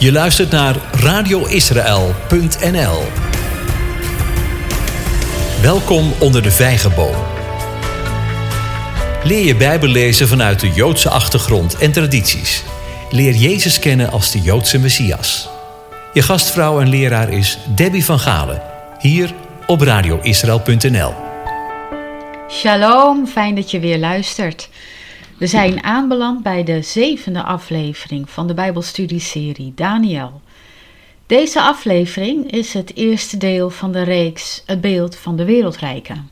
Je luistert naar radioisrael.nl. Welkom onder de vijgenboom. Leer je Bijbel lezen vanuit de Joodse achtergrond en tradities. Leer Jezus kennen als de Joodse Messias. Je gastvrouw en leraar is Debbie van Galen, hier op radioisrael.nl. Shalom, fijn dat je weer luistert. We zijn aanbeland bij de zevende aflevering van de Bijbelstudieserie Daniel. Deze aflevering is het eerste deel van de reeks Het beeld van de wereldrijken.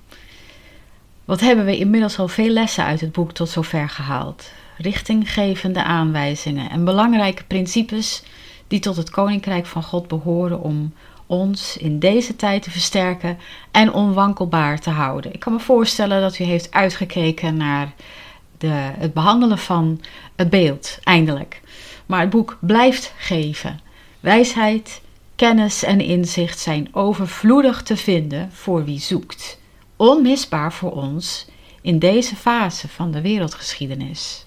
Wat hebben we inmiddels al veel lessen uit het boek tot zover gehaald? Richtinggevende aanwijzingen en belangrijke principes die tot het koninkrijk van God behoren om ons in deze tijd te versterken en onwankelbaar te houden. Ik kan me voorstellen dat u heeft uitgekeken naar de, het behandelen van het beeld, eindelijk. Maar het boek blijft geven. Wijsheid, kennis en inzicht zijn overvloedig te vinden voor wie zoekt. Onmisbaar voor ons in deze fase van de wereldgeschiedenis.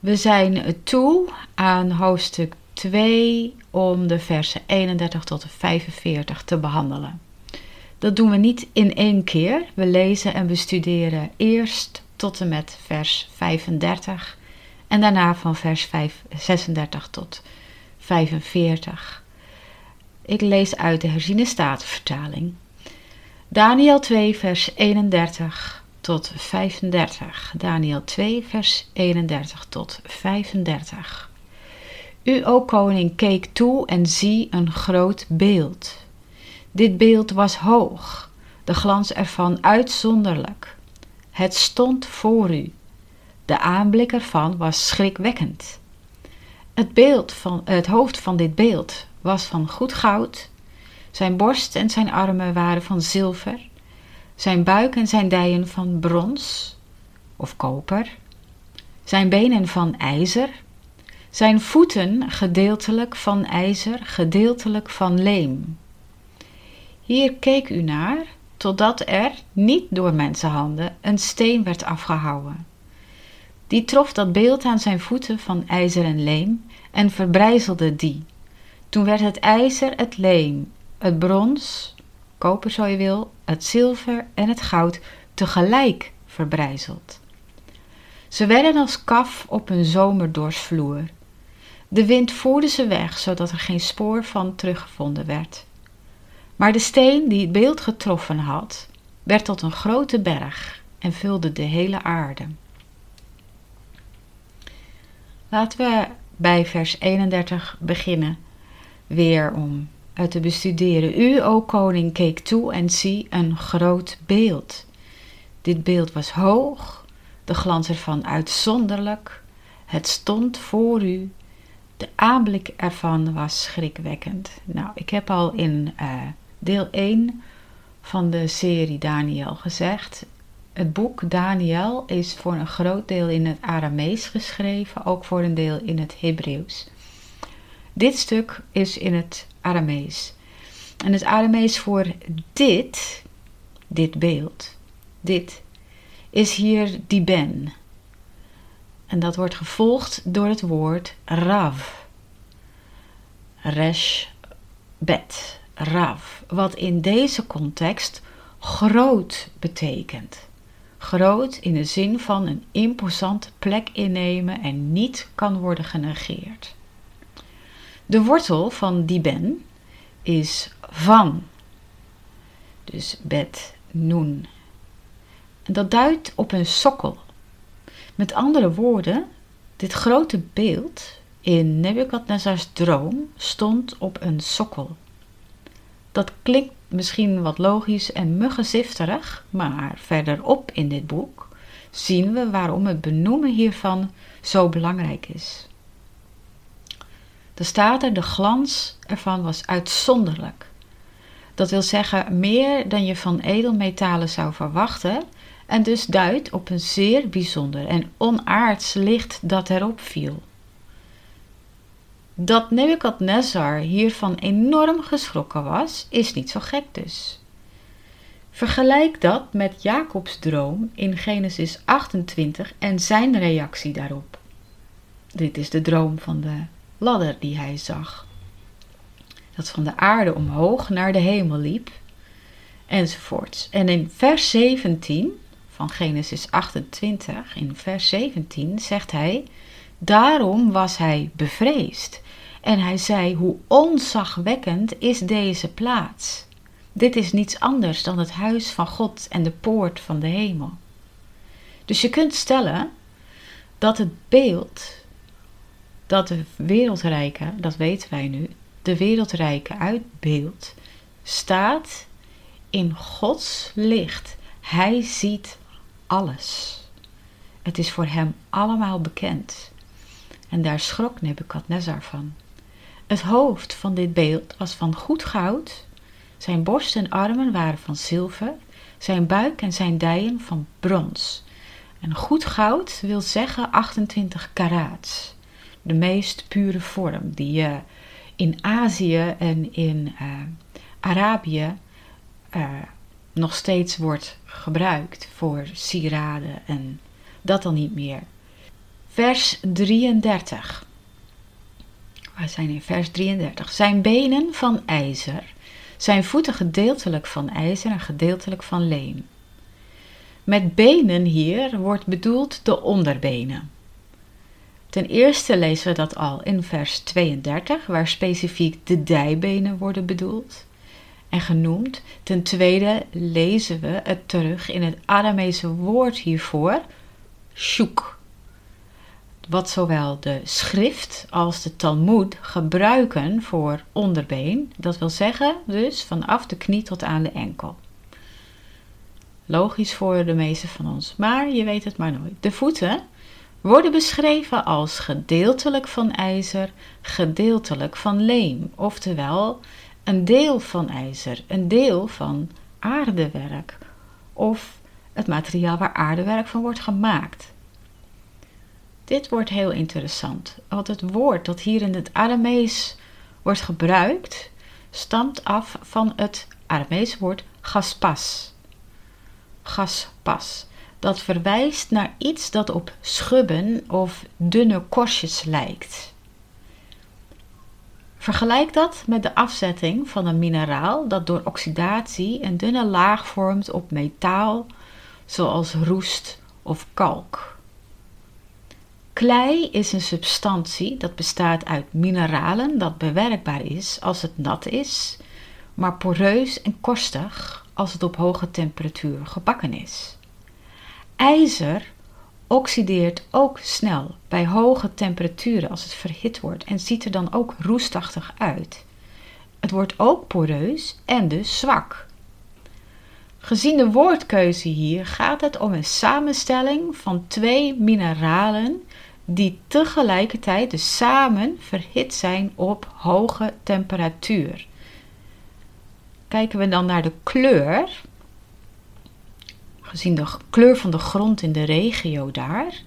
We zijn toe aan hoofdstuk 2 om de versen 31 tot 45 te behandelen. Dat doen we niet in één keer. We lezen en bestuderen eerst tot en met vers 35 en daarna van vers 5, 36 tot 45. Ik lees uit de herziene statenvertaling. Daniel 2 vers 31 tot 35. Daniel 2 vers 31 tot 35. U, o koning, keek toe en zie een groot beeld. Dit beeld was hoog, de glans ervan uitzonderlijk. Het stond voor u. De aanblik ervan was schrikwekkend. Het, beeld van, het hoofd van dit beeld was van goed goud. Zijn borst en zijn armen waren van zilver. Zijn buik en zijn dijen van brons of koper. Zijn benen van ijzer. Zijn voeten gedeeltelijk van ijzer, gedeeltelijk van leem. Hier keek u naar totdat er, niet door mensenhanden, een steen werd afgehouwen. Die trof dat beeld aan zijn voeten van ijzer en leem en verbrijzelde die. Toen werd het ijzer, het leem, het brons, koper zo je wil, het zilver en het goud tegelijk verbrijzeld. Ze werden als kaf op een zomerdorsvloer. De wind voerde ze weg, zodat er geen spoor van teruggevonden werd. Maar de steen die het beeld getroffen had, werd tot een grote berg en vulde de hele aarde. Laten we bij vers 31 beginnen, weer om het te bestuderen. U, o koning, keek toe en zie een groot beeld. Dit beeld was hoog, de glans ervan uitzonderlijk. Het stond voor u. De aanblik ervan was schrikwekkend. Nou, ik heb al in uh, deel 1 van de serie Daniel gezegd. Het boek Daniel is voor een groot deel in het Aramees geschreven, ook voor een deel in het Hebreeuws. Dit stuk is in het Aramees. En het Aramees voor dit, dit beeld, dit, is hier diben. En dat wordt gevolgd door het woord rav. Resh bet. Rav, wat in deze context groot betekent. Groot in de zin van een imposante plek innemen en niet kan worden genegeerd. De wortel van die ben is van. Dus bet, noen. En dat duidt op een sokkel. Met andere woorden, dit grote beeld in Nebukadnezars droom stond op een sokkel. Dat klinkt misschien wat logisch en muggenzifterig, maar verderop in dit boek zien we waarom het benoemen hiervan zo belangrijk is. Er staat er, de glans ervan was uitzonderlijk. Dat wil zeggen meer dan je van edelmetalen zou verwachten en dus duidt op een zeer bijzonder en onaards licht dat erop viel. Dat Nebukadnezar hiervan enorm geschrokken was, is niet zo gek dus. Vergelijk dat met Jacobs droom in Genesis 28 en zijn reactie daarop. Dit is de droom van de ladder die hij zag. Dat van de aarde omhoog naar de hemel liep, enzovoorts. En in vers 17 van Genesis 28, in vers 17, zegt hij: Daarom was hij bevreesd. En hij zei: Hoe onzagwekkend is deze plaats? Dit is niets anders dan het huis van God en de poort van de hemel. Dus je kunt stellen dat het beeld dat de wereldrijke, dat weten wij nu, de wereldrijke uitbeeld, staat in Gods licht. Hij ziet alles. Het is voor hem allemaal bekend. En daar schrok Nebukadnezar van. Het hoofd van dit beeld was van goed goud, zijn borst en armen waren van zilver, zijn buik en zijn dijen van brons. En goed goud wil zeggen 28 karaats. De meest pure vorm die je in Azië en in uh, Arabië uh, nog steeds wordt gebruikt voor sieraden en dat dan niet meer. Vers 33. We zijn in vers 33. Zijn benen van ijzer, zijn voeten gedeeltelijk van ijzer en gedeeltelijk van leem. Met benen hier wordt bedoeld de onderbenen. Ten eerste lezen we dat al in vers 32, waar specifiek de dijbenen worden bedoeld en genoemd. Ten tweede lezen we het terug in het Aramese woord hiervoor, shuk. Wat zowel de schrift als de Talmud gebruiken voor onderbeen, dat wil zeggen dus vanaf de knie tot aan de enkel. Logisch voor de meeste van ons, maar je weet het maar nooit. De voeten worden beschreven als gedeeltelijk van ijzer, gedeeltelijk van leem, oftewel een deel van ijzer, een deel van aardewerk of het materiaal waar aardewerk van wordt gemaakt. Dit wordt heel interessant, want het woord dat hier in het Aramees wordt gebruikt, stamt af van het Aramees woord gaspas. Gaspas. Dat verwijst naar iets dat op schubben of dunne korstjes lijkt. Vergelijk dat met de afzetting van een mineraal dat door oxidatie een dunne laag vormt op metaal, zoals roest of kalk. Klei is een substantie dat bestaat uit mineralen dat bewerkbaar is als het nat is, maar poreus en korstig als het op hoge temperatuur gebakken is. IJzer oxideert ook snel bij hoge temperaturen als het verhit wordt en ziet er dan ook roestachtig uit. Het wordt ook poreus en dus zwak. Gezien de woordkeuze hier gaat het om een samenstelling van twee mineralen die tegelijkertijd dus samen verhit zijn op hoge temperatuur. Kijken we dan naar de kleur, gezien de kleur van de grond in de regio daar.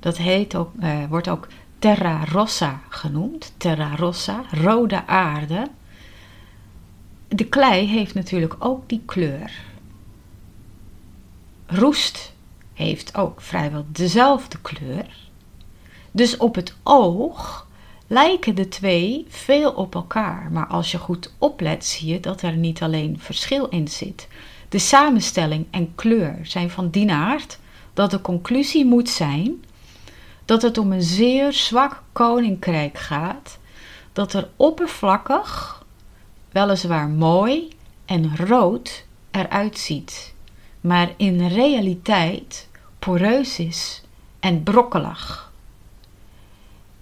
Dat heet ook, uh, wordt ook terra rossa genoemd. Terra rossa, rode aarde. De klei heeft natuurlijk ook die kleur. Roest heeft ook vrijwel dezelfde kleur. Dus op het oog lijken de twee veel op elkaar. Maar als je goed oplet, zie je dat er niet alleen verschil in zit, de samenstelling en kleur zijn van die aard dat de conclusie moet zijn dat het om een zeer zwak koninkrijk gaat, dat er oppervlakkig, weliswaar mooi en rood eruit ziet, maar in realiteit poreus is en brokkelig.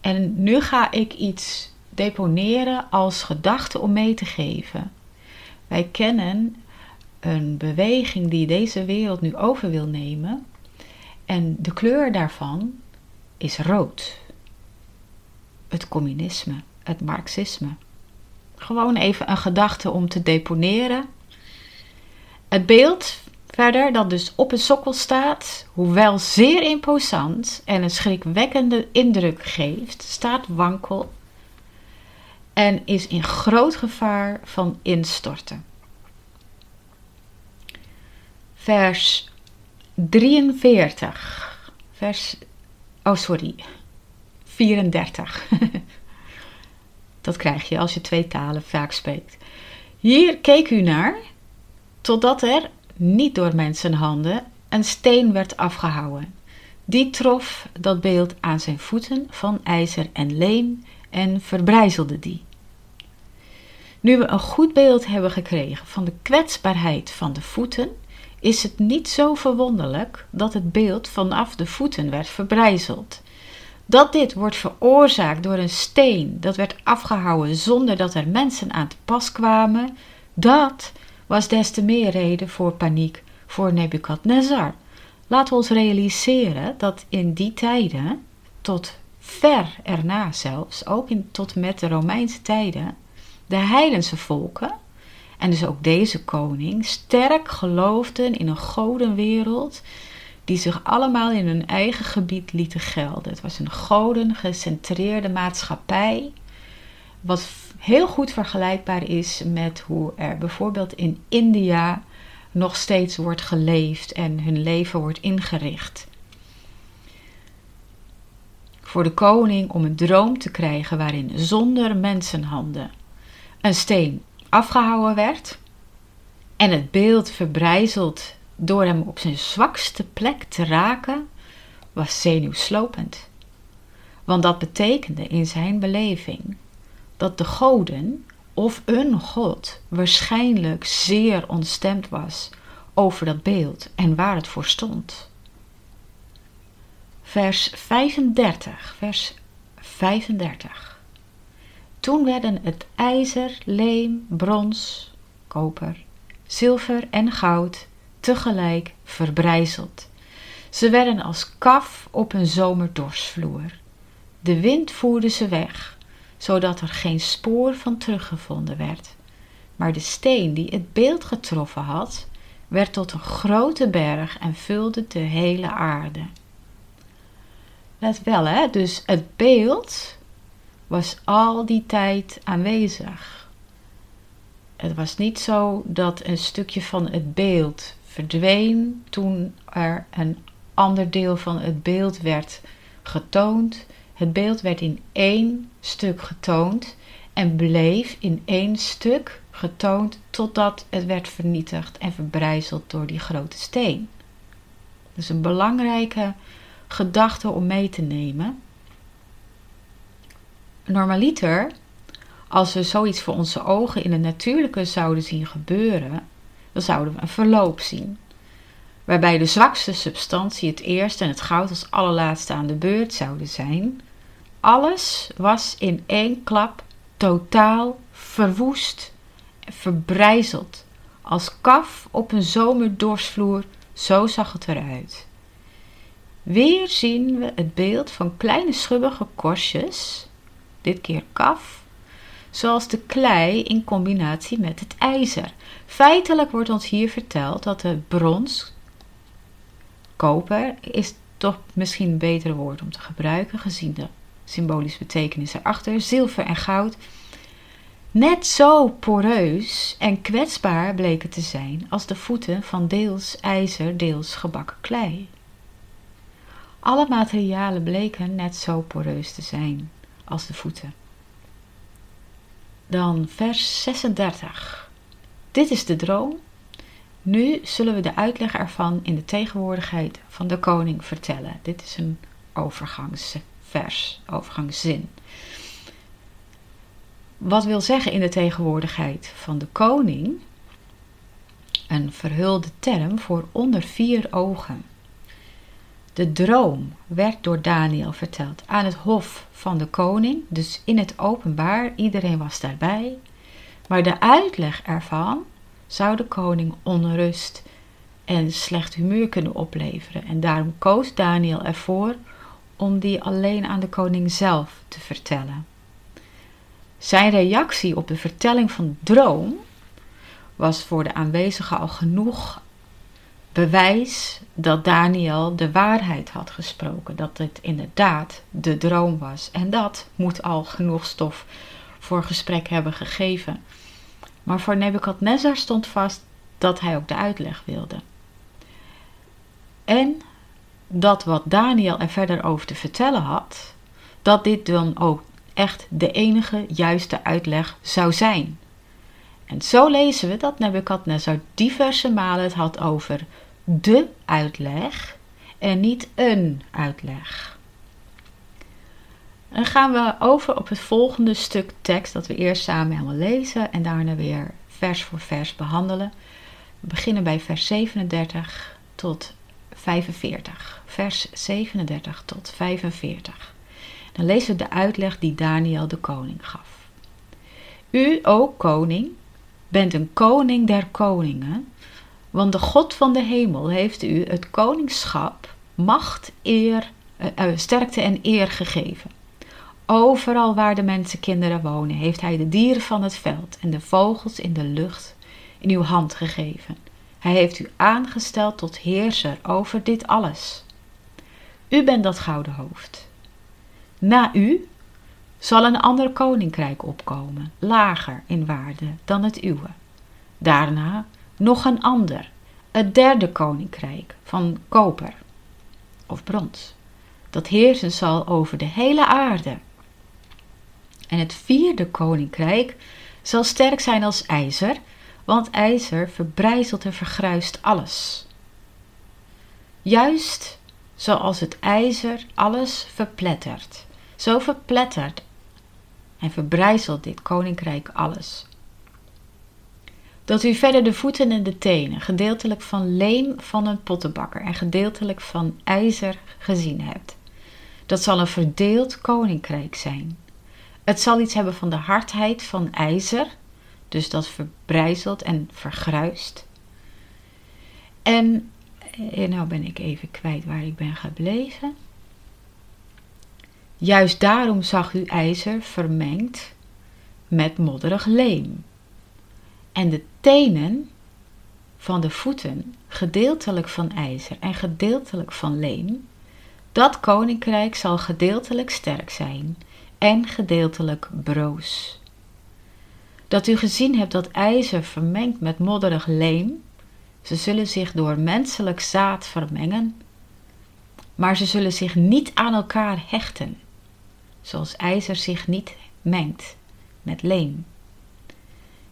En nu ga ik iets deponeren als gedachte om mee te geven. Wij kennen een beweging die deze wereld nu over wil nemen. En de kleur daarvan is rood. Het communisme, het marxisme. Gewoon even een gedachte om te deponeren. Het beeld verder dat dus op een sokkel staat, hoewel zeer imposant en een schrikwekkende indruk geeft, staat wankel en is in groot gevaar van instorten vers 43. Vers, oh sorry, 34. Dat krijg je als je twee talen vaak spreekt. Hier keek u naar, totdat er, niet door mensenhanden, een steen werd afgehouwen. Die trof dat beeld aan zijn voeten van ijzer en leem en verbrijzelde die. Nu we een goed beeld hebben gekregen van de kwetsbaarheid van de voeten, is het niet zo verwonderlijk dat het beeld vanaf de voeten werd verbrijzeld. Dat dit wordt veroorzaakt door een steen dat werd afgehouwen zonder dat er mensen aan te pas kwamen, dat was des te meer reden voor paniek voor Nebukadnezar. Laten we ons realiseren dat in die tijden, tot ver erna zelfs, ook in, tot met de Romeinse tijden, de heidense volken, en dus ook deze koning, sterk geloofden in een godenwereld die zich allemaal in hun eigen gebied lieten gelden. Het was een goden gecentreerde maatschappij, wat heel goed vergelijkbaar is met hoe er bijvoorbeeld in India nog steeds wordt geleefd en hun leven wordt ingericht. Voor de koning om een droom te krijgen waarin zonder mensenhanden een steen afgehouden werd en het beeld verbrijzeld door hem op zijn zwakste plek te raken, was zenuwslopend. Want dat betekende in zijn beleving dat de goden of een god waarschijnlijk zeer ontstemd was over dat beeld en waar het voor stond. Vers 35, vers 35. Toen werden het ijzer, leem, brons, koper, zilver en goud tegelijk verbrijzeld. Ze werden als kaf op een zomerdorsvloer. De wind voerde ze weg, zodat er geen spoor van teruggevonden werd. Maar de steen die het beeld getroffen had, werd tot een grote berg en vulde de hele aarde. Let wel, hè? Dus het beeld was al die tijd aanwezig. Het was niet zo dat een stukje van het beeld verdween toen er een ander deel van het beeld werd getoond. Het beeld werd in één stuk getoond en bleef in één stuk getoond totdat het werd vernietigd en verbrijzeld door die grote steen. Dat is een belangrijke gedachte om mee te nemen. Normaliter, als we zoiets voor onze ogen in het natuurlijke zouden zien gebeuren, dan zouden we een verloop zien. Waarbij de zwakste substantie het eerste en het goud als allerlaatste aan de beurt zouden zijn. Alles was in één klap totaal verwoest en verbrijzeld. Als kaf op een zomerdorsvloer, zo zag het eruit. Weer zien we het beeld van kleine schubbige korstjes, dit keer kaf, zoals de klei in combinatie met het ijzer. Feitelijk wordt ons hier verteld dat de brons, koper, is toch misschien een beter woord om te gebruiken, gezien de symbolische betekenis erachter, zilver en goud, net zo poreus en kwetsbaar bleken te zijn als de voeten van deels ijzer, deels gebakken klei. Alle materialen bleken net zo poreus te zijn als de voeten. Dan vers 36. Dit is de droom. Nu zullen we de uitleg ervan in de tegenwoordigheid van de koning vertellen. Dit is een overgangsvers, overgangszin. Wat wil zeggen in de tegenwoordigheid van de koning? Een verhulde term voor onder vier ogen. De droom werd door Daniel verteld aan het hof van de koning, dus in het openbaar, iedereen was daarbij. Maar de uitleg ervan zou de koning onrust en slecht humeur kunnen opleveren. En daarom koos Daniel ervoor om die alleen aan de koning zelf te vertellen. Zijn reactie op de vertelling van de droom was voor de aanwezigen al genoeg bewijs dat Daniel de waarheid had gesproken, dat het inderdaad de droom was. En dat moet al genoeg stof voor gesprek hebben gegeven. Maar voor Nebukadnezar stond vast dat hij ook de uitleg wilde. En dat wat Daniel er verder over te vertellen had, dat dit dan ook echt de enige juiste uitleg zou zijn. En zo lezen we dat Nebukadnezar diverse malen het had over de uitleg en niet een uitleg. Dan gaan we over op het volgende stuk tekst dat we eerst samen helemaal lezen en daarna weer vers voor vers behandelen. We beginnen bij vers 37 tot 45. Vers 37 tot 45. Dan lezen we de uitleg die Daniel de koning gaf. U, o koning, bent een koning der koningen, want de God van de hemel heeft u het koningschap, macht, eer, uh, sterkte en eer gegeven. Overal waar de mensenkinderen wonen, heeft hij de dieren van het veld en de vogels in de lucht in uw hand gegeven. Hij heeft u aangesteld tot heerser over dit alles. U bent dat gouden hoofd. Na u zal een ander koninkrijk opkomen, lager in waarde dan het uwe. Daarna nog een ander, het derde koninkrijk van koper of brons, dat heersen zal over de hele aarde. En het vierde koninkrijk zal sterk zijn als ijzer, want ijzer verbrijzelt en vergruist alles. Juist zoals het ijzer alles verplettert, zo verplettert en verbrijzelt dit koninkrijk alles. Dat u verder de voeten en de tenen, gedeeltelijk van leem van een pottenbakker en gedeeltelijk van ijzer gezien hebt. Dat zal een verdeeld koninkrijk zijn. Het zal iets hebben van de hardheid van ijzer, dus dat verbrijzelt en vergruist. En, eh, nou ben ik even kwijt waar ik ben gebleven. Juist daarom zag u ijzer vermengd met modderig leem. En de tenen van de voeten, gedeeltelijk van ijzer en gedeeltelijk van leem, dat koninkrijk zal gedeeltelijk sterk zijn en gedeeltelijk broos. Dat u gezien hebt dat ijzer vermengd met modderig leem, ze zullen zich door menselijk zaad vermengen, maar ze zullen zich niet aan elkaar hechten zoals ijzer zich niet mengt met leem.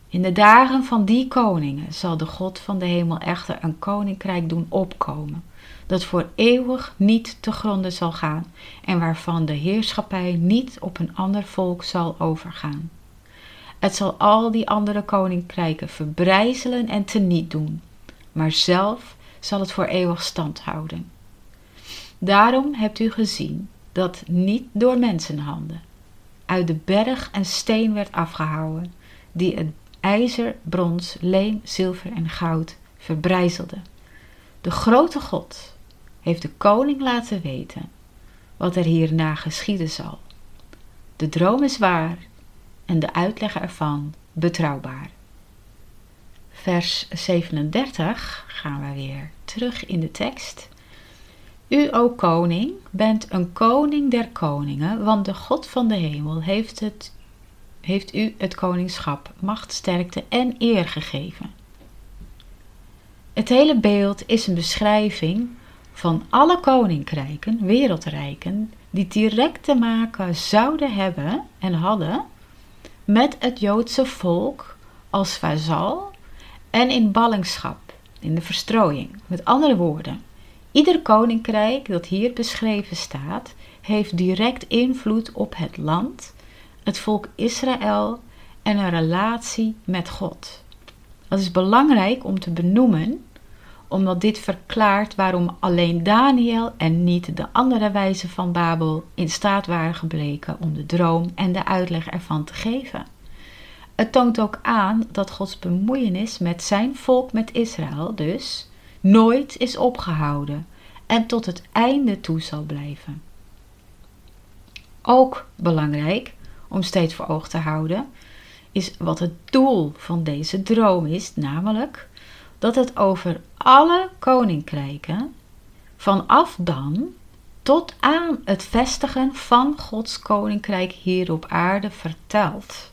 In de dagen van die koningen zal de God van de hemel echter een koninkrijk doen opkomen, dat voor eeuwig niet te gronden zal gaan en waarvan de heerschappij niet op een ander volk zal overgaan. Het zal al die andere koninkrijken verbrijzelen en teniet doen, maar zelf zal het voor eeuwig stand houden. Daarom hebt u gezien dat niet door mensenhanden uit de berg en steen werd afgehouwen, die het ijzer, brons, leem, zilver en goud verbrijzelde. De grote God heeft de koning laten weten wat er hierna geschieden zal. De droom is waar en de uitleg ervan betrouwbaar. Vers 37 gaan we weer terug in de tekst. U, o koning, bent een koning der koningen, want de God van de hemel heeft, het, heeft u het koningschap, macht, sterkte en eer gegeven. Het hele beeld is een beschrijving van alle koninkrijken, wereldrijken, die direct te maken zouden hebben en hadden met het Joodse volk als vazal en in ballingschap, in de verstrooiing. Met andere woorden, Ieder koninkrijk dat hier beschreven staat, heeft direct invloed op het land, het volk Israël en een relatie met God. Dat is belangrijk om te benoemen, omdat dit verklaart waarom alleen Daniel en niet de andere wijzen van Babel in staat waren gebleken om de droom en de uitleg ervan te geven. Het toont ook aan dat Gods bemoeienis met zijn volk, met Israël dus, nooit is opgehouden en tot het einde toe zal blijven. Ook belangrijk om steeds voor oog te houden is wat het doel van deze droom is, namelijk dat het over alle koninkrijken vanaf dan tot aan het vestigen van Gods koninkrijk hier op aarde vertelt.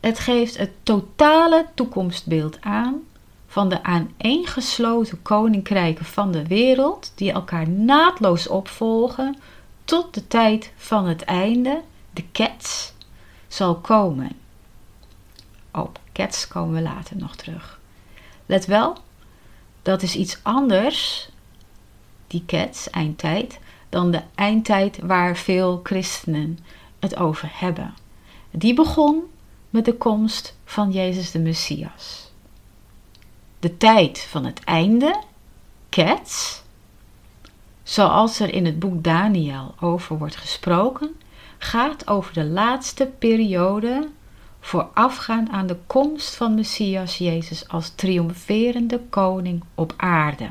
Het geeft het totale toekomstbeeld aan van de aaneengesloten koninkrijken van de wereld, die elkaar naadloos opvolgen tot de tijd van het einde de Kets, zal komen. Op Kets komen we later nog terug. Let wel, dat is iets anders, die Kets, eindtijd, dan de eindtijd waar veel christenen het over hebben. Die begon met de komst van Jezus de Messias. De tijd van het einde, Kets, zoals er in het boek Daniel over wordt gesproken, gaat over de laatste periode voorafgaand aan de komst van Messias Jezus als triomferende koning op aarde.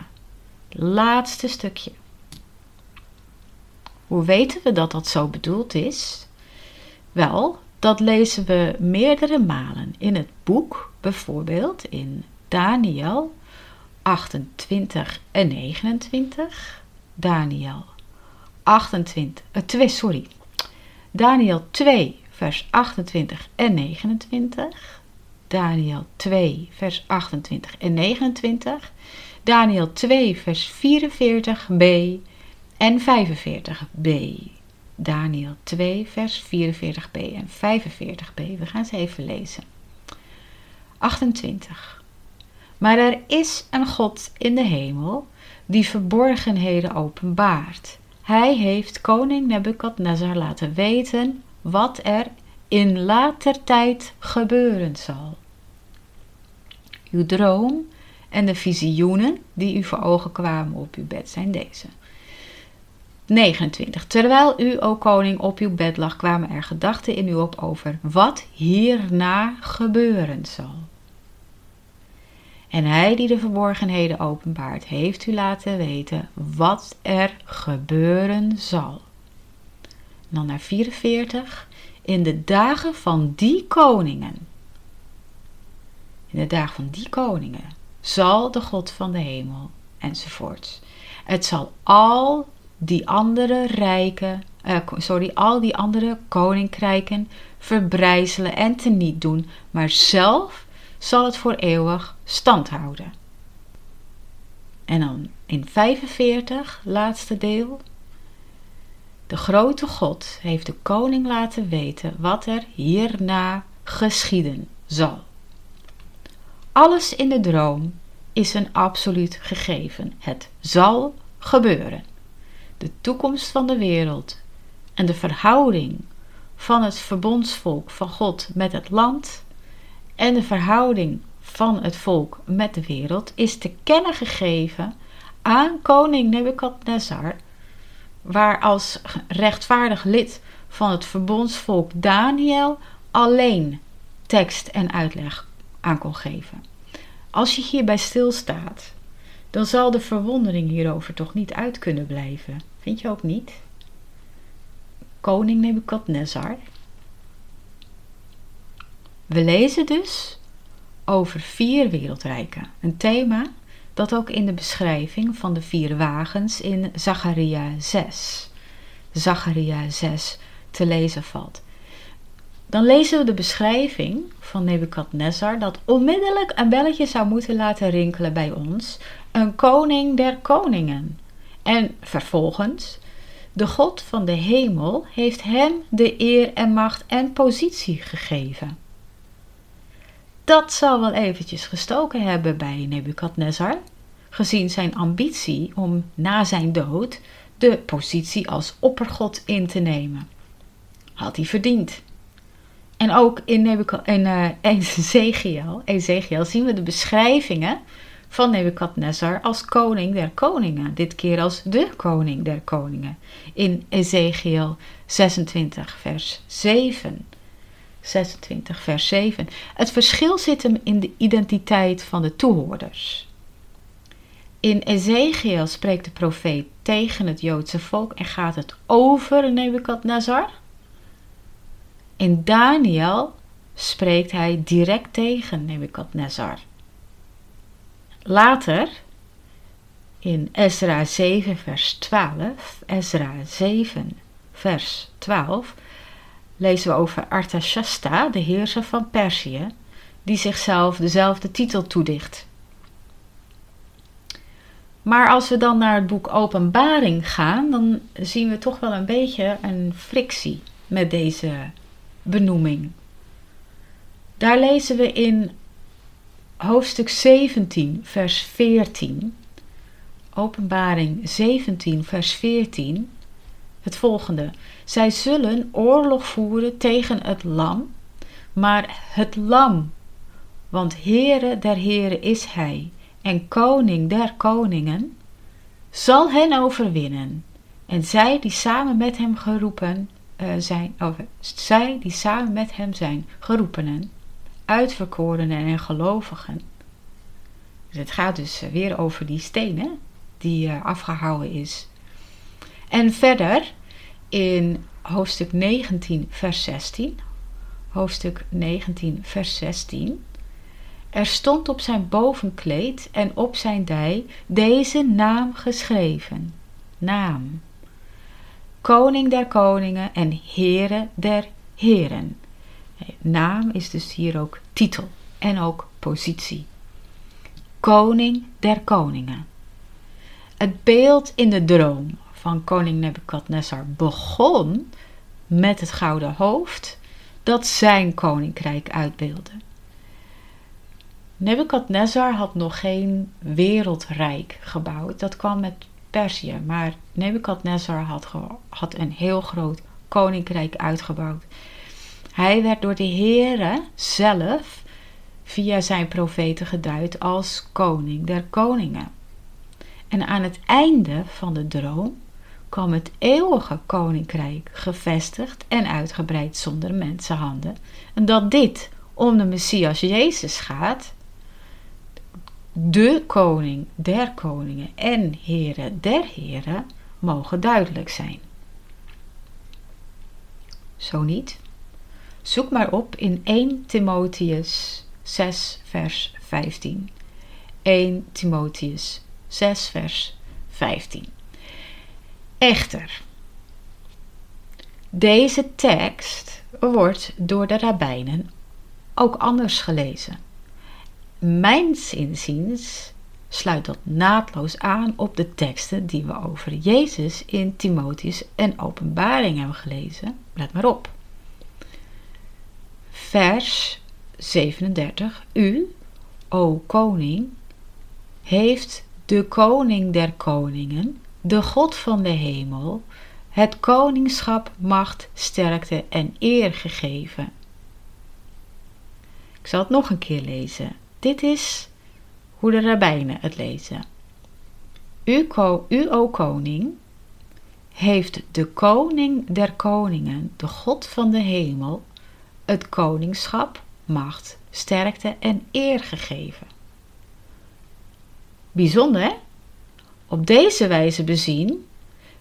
Laatste stukje. Hoe weten we dat dat zo bedoeld is? Wel, dat lezen we meerdere malen in het boek, bijvoorbeeld in Daniel 28 en 29. Daniel 28, uh, 2, sorry. Daniel 2, vers 28 en 29. Daniel 2, vers 28 en 29. Daniel 2, vers 44b en 45b. Daniel 2, vers 44b en 45b. We gaan ze even lezen. 28. Maar er is een God in de hemel die verborgenheden openbaart. Hij heeft koning Nebukadnezar laten weten wat er in later tijd gebeuren zal. Uw droom en de visioenen die u voor ogen kwamen op uw bed zijn deze. 29. Terwijl u, o koning, op uw bed lag, kwamen er gedachten in u op over wat hierna gebeuren zal. En hij die de verborgenheden openbaart, heeft u laten weten wat er gebeuren zal. Dan naar 44. In de dagen van die koningen. In de dagen van die koningen zal de God van de hemel enzovoort. Het zal al die andere rijken, uh, sorry, al die andere koninkrijken verbrijzelen en teniet doen, maar zelf zal het voor eeuwig stand houden. En dan in 45, laatste deel. De grote God heeft de koning laten weten wat er hierna geschieden zal. Alles in de droom is een absoluut gegeven. Het zal gebeuren. De toekomst van de wereld en de verhouding van het verbondsvolk van God met het land en de verhouding van het volk met de wereld is te kennen gegeven aan koning Nebukadnezar, waar als rechtvaardig lid van het verbondsvolk Daniel alleen tekst en uitleg aan kon geven. Als je hierbij stilstaat, dan zal de verwondering hierover toch niet uit kunnen blijven. Vind je ook niet? Koning Nebukadnezar. We lezen dus over vier wereldrijken. Een thema dat ook in de beschrijving van de vier wagens in Zacharia 6, Zacharia 6 te lezen valt. Dan lezen we de beschrijving van Nebukadnezar dat onmiddellijk een belletje zou moeten laten rinkelen bij ons, een koning der koningen. En vervolgens, de God van de hemel heeft hem de eer en macht en positie gegeven. Dat zal wel eventjes gestoken hebben bij Nebukadnezar, gezien zijn ambitie om na zijn dood de positie als oppergod in te nemen. Had hij verdiend. En ook in, in uh, Ezekiel, Ezekiel zien we de beschrijvingen van Nebukadnezar als koning der koningen. Dit keer als de koning der koningen. In Ezekiel 26 vers 7. 26, vers 7. Het verschil zit hem in de identiteit van de toehoorders. In Ezekiel spreekt de profeet tegen het Joodse volk en gaat het over Nebukadnezar. In Daniel spreekt hij direct tegen Nebukadnezar. Later, in Ezra 7, vers 12, Ezra 7, vers 12, lezen we over Artashasta, de heerser van Perzië, die zichzelf dezelfde titel toedicht. Maar als we dan naar het boek Openbaring gaan, dan zien we toch wel een beetje een frictie met deze benoeming. Daar lezen we in hoofdstuk 17, vers 14. Openbaring 17, vers 14. Het volgende. Zij zullen oorlog voeren tegen het lam, maar het lam, want Heere der Heren is hij en koning der koningen, zal hen overwinnen. En zij die samen met hem geroepen uh, zijn, of zij die samen met hem zijn geroepenen, uitverkorenen en gelovigen. Dus het gaat dus weer over die steen die uh, afgehouden is. En verder in hoofdstuk 19, vers 16. Hoofdstuk 19, vers 16. Er stond op zijn bovenkleed en op zijn dij deze naam geschreven. Naam. Koning der koningen en Heere der heren. Naam is dus hier ook titel en ook positie. Koning der koningen. Het beeld in de droom van koning Nebukadnezar begon met het gouden hoofd dat zijn koninkrijk uitbeeldde. Nebukadnezar had nog geen wereldrijk gebouwd. Dat kwam met Perzië. Maar Nebukadnezar had, had een heel groot koninkrijk uitgebouwd. Hij werd door de Heere zelf via zijn profeten geduid als koning der koningen. En aan het einde van de droom kwam het eeuwige koninkrijk gevestigd en uitgebreid zonder mensenhanden. En dat dit om de Messias Jezus gaat, de koning der koningen en heren der heren, mogen duidelijk zijn. Zo niet? Zoek maar op in 1 Timotheus 6 vers 15. 1 Timotheus 6 vers 15. Echter, deze tekst wordt door de rabbijnen ook anders gelezen. Mijns inziens sluit dat naadloos aan op de teksten die we over Jezus in Timotheus en Openbaring hebben gelezen. Let maar op. Vers 37. U, o koning, heeft de koning der koningen, de God van de hemel, het koningschap, macht, sterkte en eer gegeven. Ik zal het nog een keer lezen. Dit is hoe de rabbijnen het lezen. U, o koning, heeft de koning der koningen, de God van de hemel, het koningschap, macht, sterkte en eer gegeven. Bijzonder, hè? Op deze wijze bezien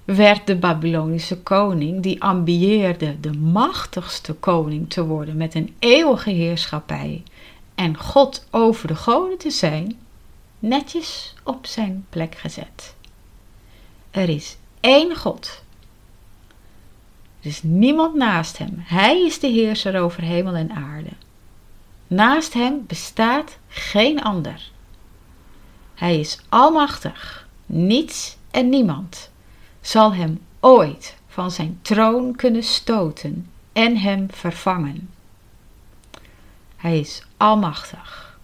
werd de Babylonische koning, die ambieerde de machtigste koning te worden met een eeuwige heerschappij en God over de goden te zijn, netjes op zijn plek gezet. Er is één God. Er is niemand naast hem. Hij is de heerser over hemel en aarde. Naast hem bestaat geen ander. Hij is almachtig. Niets en niemand zal hem ooit van zijn troon kunnen stoten en hem vervangen. Hij is almachtig.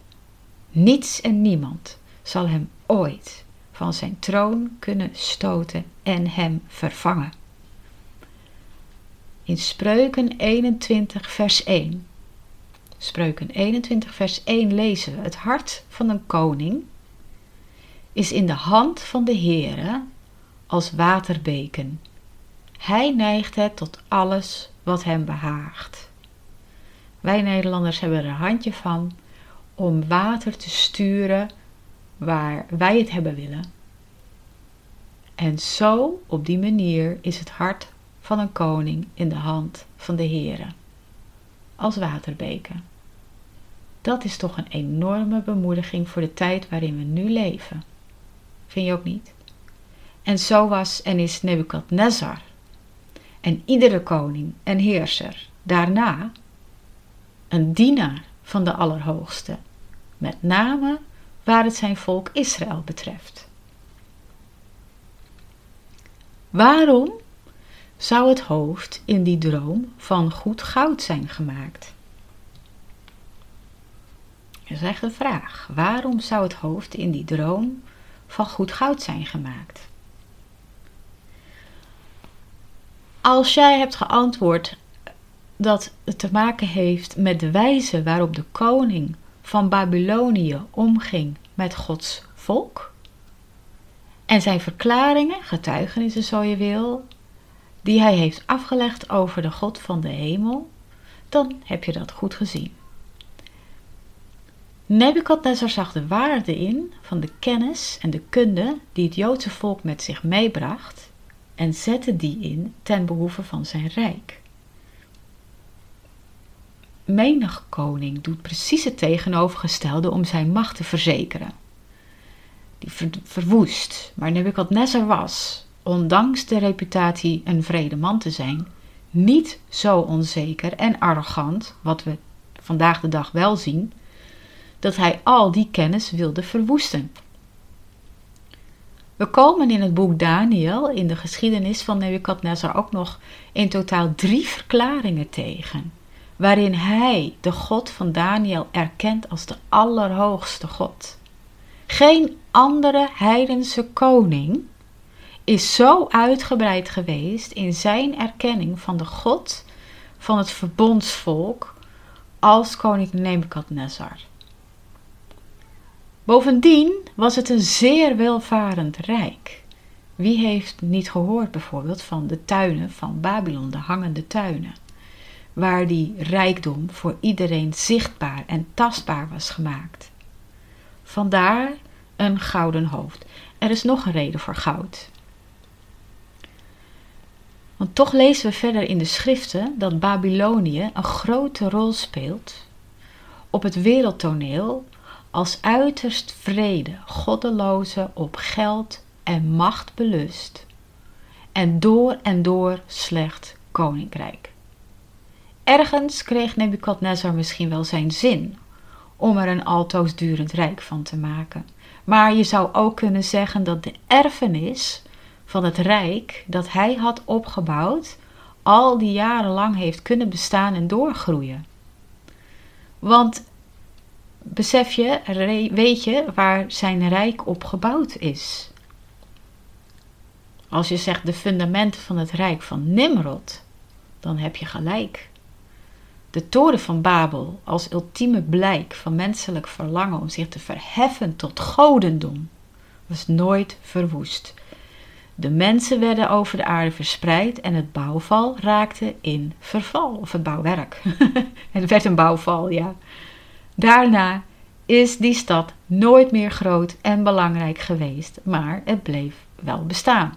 Niets en niemand zal hem ooit van zijn troon kunnen stoten en hem vervangen. In Spreuken 21, vers 1. Spreuken 21, vers 1 lezen we: Het hart van een koning is in de hand van de Heere als waterbeken. Hij neigt het tot alles wat hem behaagt. Wij Nederlanders hebben er een handje van om water te sturen waar wij het hebben willen. En zo, op die manier, is het hart van een koning in de hand van de Heere, als waterbeken. Dat is toch een enorme bemoediging voor de tijd waarin we nu leven. Vind je ook niet? En zo was en is Nebukadnezar en iedere koning en heerser daarna een dienaar van de Allerhoogste, met name waar het zijn volk Israël betreft. Waarom zou het hoofd in die droom van goed goud zijn gemaakt? Dat is echt een vraag. Waarom zou het hoofd in die droom van goed goud zijn gemaakt? Als jij hebt geantwoord dat het te maken heeft met de wijze waarop de koning van Babylonië omging met Gods volk en zijn verklaringen, getuigenissen zo je wil, die hij heeft afgelegd over de God van de hemel, dan heb je dat goed gezien. Nebukadnezar zag de waarde in van de kennis en de kunde die het Joodse volk met zich meebracht en zette die in ten behoeve van zijn rijk. Menig koning doet precies het tegenovergestelde om zijn macht te verzekeren. Die verwoest, maar Nebukadnezar was, ondanks de reputatie een vrede man te zijn, niet zo onzeker en arrogant, wat we vandaag de dag wel zien, dat hij al die kennis wilde verwoesten. We komen in het boek Daniel in de geschiedenis van Nebukadnezar ook nog in totaal drie verklaringen tegen, waarin hij de God van Daniel erkent als de allerhoogste God. Geen andere heidense koning is zo uitgebreid geweest in zijn erkenning van de God van het verbondsvolk als koning Nebukadnezar. Bovendien was het een zeer welvarend rijk. Wie heeft niet gehoord bijvoorbeeld van de tuinen van Babylon, de hangende tuinen, waar die rijkdom voor iedereen zichtbaar en tastbaar was gemaakt? Vandaar een gouden hoofd. Er is nog een reden voor goud. Want toch lezen we verder in de schriften dat Babylonië een grote rol speelt op het wereldtoneel als uiterst vrede, goddeloze, op geld en macht belust en door en door slecht koninkrijk. Ergens kreeg Nebukadnezar misschien wel zijn zin om er een altoosdurend rijk van te maken. Maar je zou ook kunnen zeggen dat de erfenis van het rijk dat hij had opgebouwd al die jaren lang heeft kunnen bestaan en doorgroeien. Want besef je, weet je waar zijn rijk op gebouwd is? Als je zegt de fundamenten van het rijk van Nimrod, dan heb je gelijk. De toren van Babel als ultieme blijk van menselijk verlangen om zich te verheffen tot godendom was nooit verwoest. De mensen werden over de aarde verspreid en het bouwval raakte in verval, of het bouwwerk. het werd een bouwval, ja. Daarna is die stad nooit meer groot en belangrijk geweest, maar het bleef wel bestaan.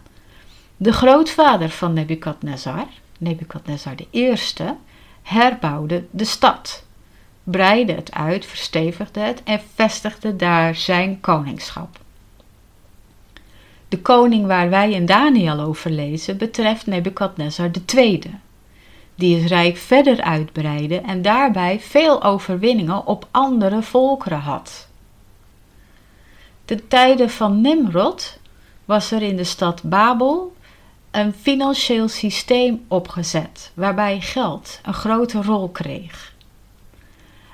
De grootvader van Nebukadnezar, Nebukadnezar I, herbouwde de stad, breidde het uit, verstevigde het en vestigde daar zijn koningschap. De koning waar wij in Daniel over lezen betreft Nebukadnezar II, die het rijk verder uitbreidde en daarbij veel overwinningen op andere volkeren had. Ten tijde van Nimrod was er in de stad Babel een financieel systeem opgezet waarbij geld een grote rol kreeg.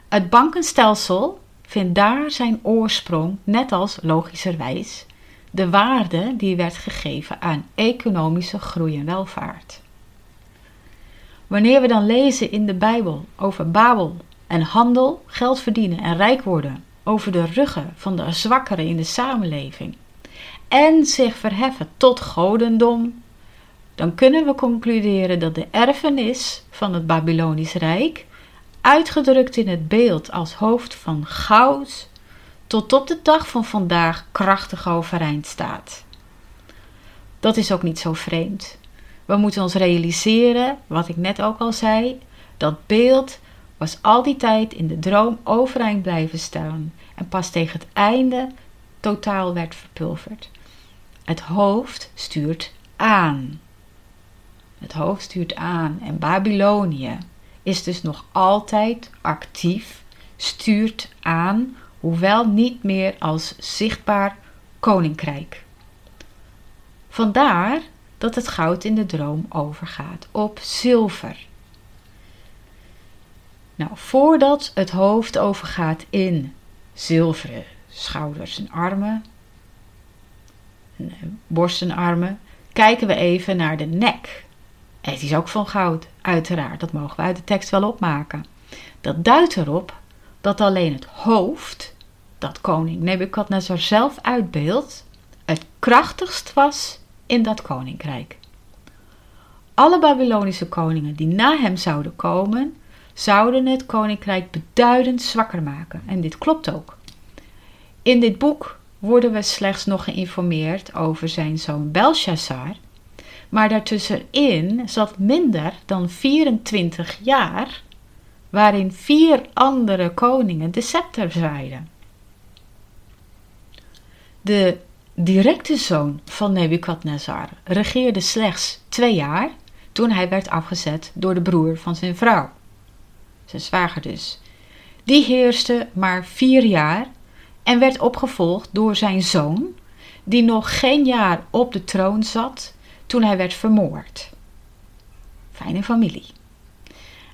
Het bankenstelsel vindt daar zijn oorsprong, net als logischerwijs de waarde die werd gegeven aan economische groei en welvaart. Wanneer we dan lezen in de Bijbel over Babel en handel, geld verdienen en rijk worden over de ruggen van de zwakkeren in de samenleving en zich verheffen tot godendom, dan kunnen we concluderen dat de erfenis van het Babylonisch Rijk, uitgedrukt in het beeld als hoofd van goud, tot op de dag van vandaag krachtig overeind staat. Dat is ook niet zo vreemd. We moeten ons realiseren, wat ik net ook al zei, dat beeld was al die tijd in de droom overeind blijven staan en pas tegen het einde totaal werd verpulverd. Het hoofd stuurt aan. Het hoofd stuurt aan en Babylonië is dus nog altijd actief, stuurt aan, hoewel niet meer als zichtbaar koninkrijk. Vandaar dat het goud in de droom overgaat op zilver. Nou, voordat het hoofd overgaat in zilveren schouders en armen, en eh, borst en armen, kijken we even naar de nek. Het is ook van goud, uiteraard, dat mogen we uit de tekst wel opmaken. Dat duidt erop dat alleen het hoofd, dat koning Nebukadnezar zelf uitbeeldt, het krachtigst was in dat koninkrijk. Alle Babylonische koningen die na hem zouden komen, zouden het koninkrijk beduidend zwakker maken. En dit klopt ook. In dit boek worden we slechts nog geïnformeerd over zijn zoon Belshazzar, maar daartussenin zat minder dan 24 jaar waarin vier andere koningen de scepter zwaaiden. De directe zoon van Nebukadnezar regeerde slechts twee jaar toen hij werd afgezet door de broer van zijn vrouw, zijn zwager dus. Die heerste maar vier jaar en werd opgevolgd door zijn zoon, die nog geen jaar op de troon zat toen hij werd vermoord. Fijne familie.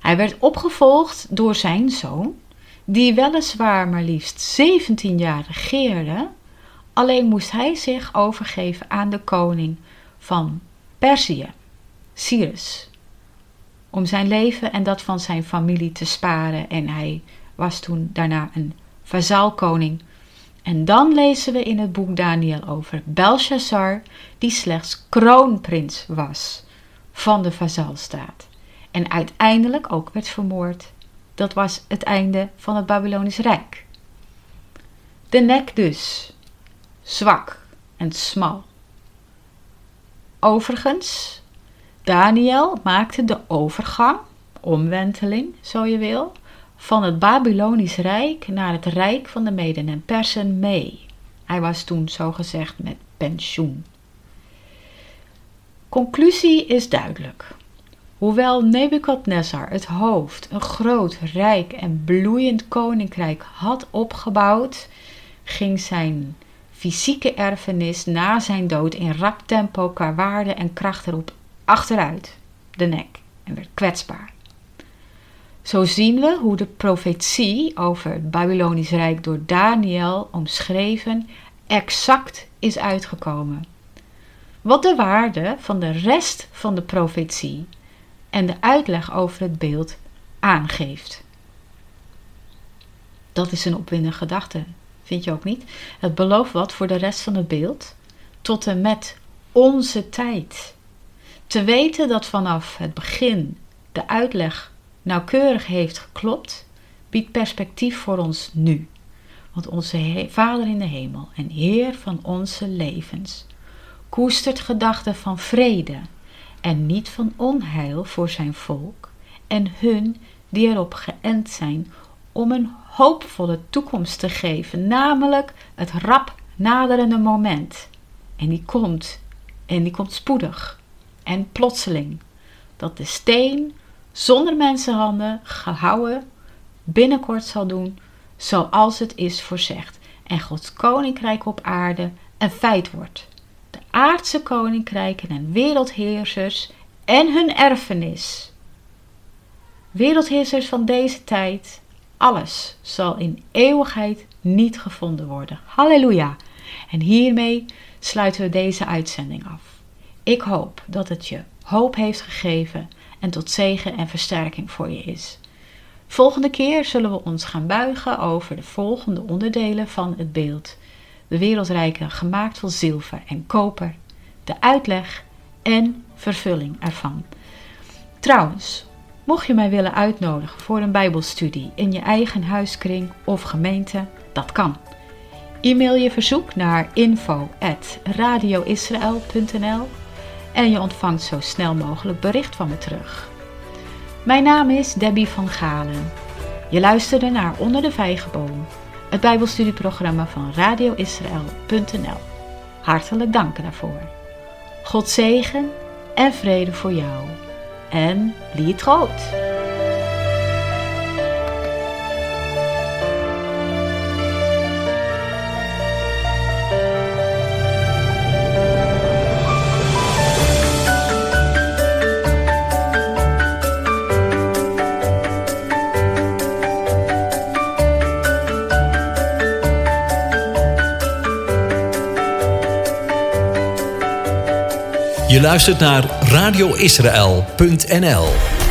Hij werd opgevolgd door zijn zoon, die weliswaar maar liefst 17 jaar regeerde, alleen moest hij zich overgeven aan de koning van Perzië, Cyrus, om zijn leven en dat van zijn familie te sparen. En hij was toen daarna een vazaalkoning. En dan lezen we in het boek Daniel over Belshazzar, die slechts kroonprins was van de vazalstaat en uiteindelijk ook werd vermoord. Dat was het einde van het Babylonisch Rijk. De nek dus, zwak en smal. Overigens, Daniel maakte de overgang, omwenteling, zo je wil, van het Babylonisch Rijk naar het Rijk van de Meden en Persen mee. Hij was toen zogezegd met pensioen. Conclusie is duidelijk. Hoewel Nebukadnezar het hoofd een groot, rijk en bloeiend koninkrijk had opgebouwd, ging zijn fysieke erfenis na zijn dood in rap tempo qua waarde en kracht erop achteruit, de nek, en werd kwetsbaar. Zo zien we hoe de profetie over het Babylonisch Rijk door Daniel omschreven exact is uitgekomen. Wat de waarde van de rest van de profetie en de uitleg over het beeld aangeeft. Dat is een opwindende gedachte, vind je ook niet? Het belooft wat voor de rest van het beeld, tot en met onze tijd. Te weten dat vanaf het begin de uitleg nauwkeurig heeft geklopt, biedt perspectief voor ons nu. Want onze Vader in de hemel en Heer van onze levens koestert gedachten van vrede en niet van onheil voor zijn volk en hun die erop geënt zijn om een hoopvolle toekomst te geven, namelijk het rap naderende moment. En die komt, en die komt spoedig en plotseling, dat de steen zonder mensenhanden gehouden binnenkort zal doen, zoals het is voorzegd, en Gods koninkrijk op aarde een feit wordt aardse koninkrijken en wereldheersers en hun erfenis. Wereldheersers van deze tijd, alles zal in eeuwigheid niet gevonden worden. Halleluja! En hiermee sluiten we deze uitzending af. Ik hoop dat het je hoop heeft gegeven en tot zegen en versterking voor je is. Volgende keer zullen we ons gaan buigen over de volgende onderdelen van het beeld de wereldrijken gemaakt van zilver en koper, de uitleg en vervulling ervan. Trouwens, mocht je mij willen uitnodigen voor een Bijbelstudie in je eigen huiskring of gemeente, dat kan. E-mail je verzoek naar info@radioisrael.nl en je ontvangt zo snel mogelijk bericht van me terug. Mijn naam is Debbie van Galen. Je luisterde naar Onder de Vijgenboom het Bijbelstudieprogramma van radioisrael.nl. Hartelijk dank daarvoor. God zegen en vrede voor jou. En liet groot. Je luistert naar radioisrael.nl